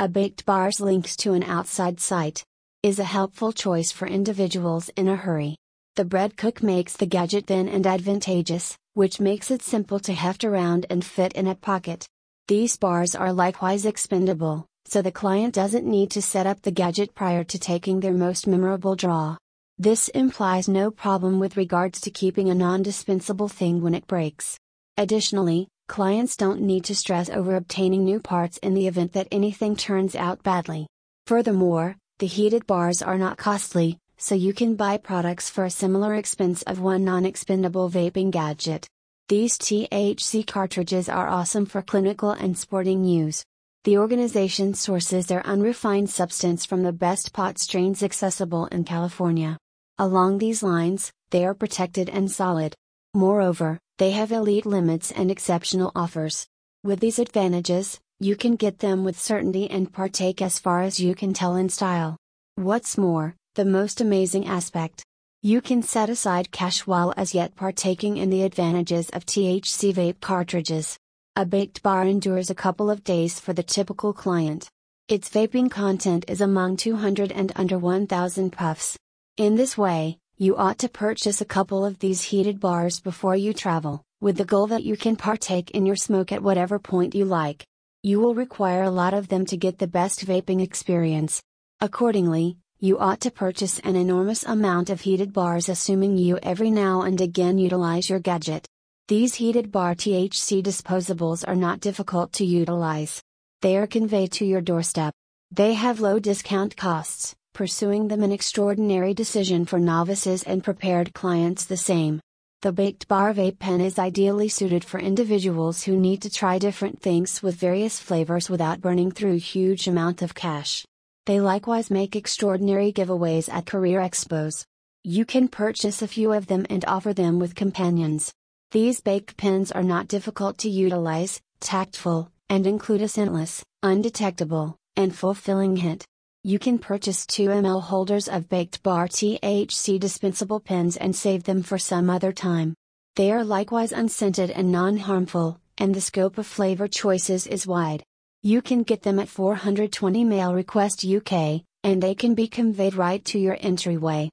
A baked bar's links to an outside site is a helpful choice for individuals in a hurry. The bread cook makes the gadget thin and advantageous, which makes it simple to heft around and fit in a pocket. These bars are likewise expendable, so the client doesn't need to set up the gadget prior to taking their most memorable draw. This implies no problem with regards to keeping a non dispensable thing when it breaks. Additionally, clients don't need to stress over obtaining new parts in the event that anything turns out badly. Furthermore, the heated bars are not costly, so you can buy products for a similar expense of one non expendable vaping gadget. These THC cartridges are awesome for clinical and sporting use. The organization sources their unrefined substance from the best pot strains accessible in California. Along these lines, they are protected and solid. Moreover, they have elite limits and exceptional offers. With these advantages, you can get them with certainty and partake as far as you can tell in style. What's more, the most amazing aspect. You can set aside cash while as yet partaking in the advantages of THC vape cartridges. A baked bar endures a couple of days for the typical client. Its vaping content is among 200 and under 1000 puffs. In this way, you ought to purchase a couple of these heated bars before you travel, with the goal that you can partake in your smoke at whatever point you like. You will require a lot of them to get the best vaping experience. Accordingly, you ought to purchase an enormous amount of heated bars assuming you every now and again utilize your gadget. These heated bar THC disposables are not difficult to utilize. They are conveyed to your doorstep. They have low discount costs, pursuing them an extraordinary decision for novices and prepared clients the same. The Baked Bar Vape Pen is ideally suited for individuals who need to try different things with various flavors without burning through huge amount of cash. They likewise make extraordinary giveaways at career expos. You can purchase a few of them and offer them with companions. These baked pens are not difficult to utilize, tactful, and include a scentless, undetectable, and fulfilling hit. You can purchase 2 ml holders of Baked Bar THC dispensable pens and save them for some other time. They are likewise unscented and non harmful, and the scope of flavor choices is wide. You can get them at 420 Mail Request UK, and they can be conveyed right to your entryway.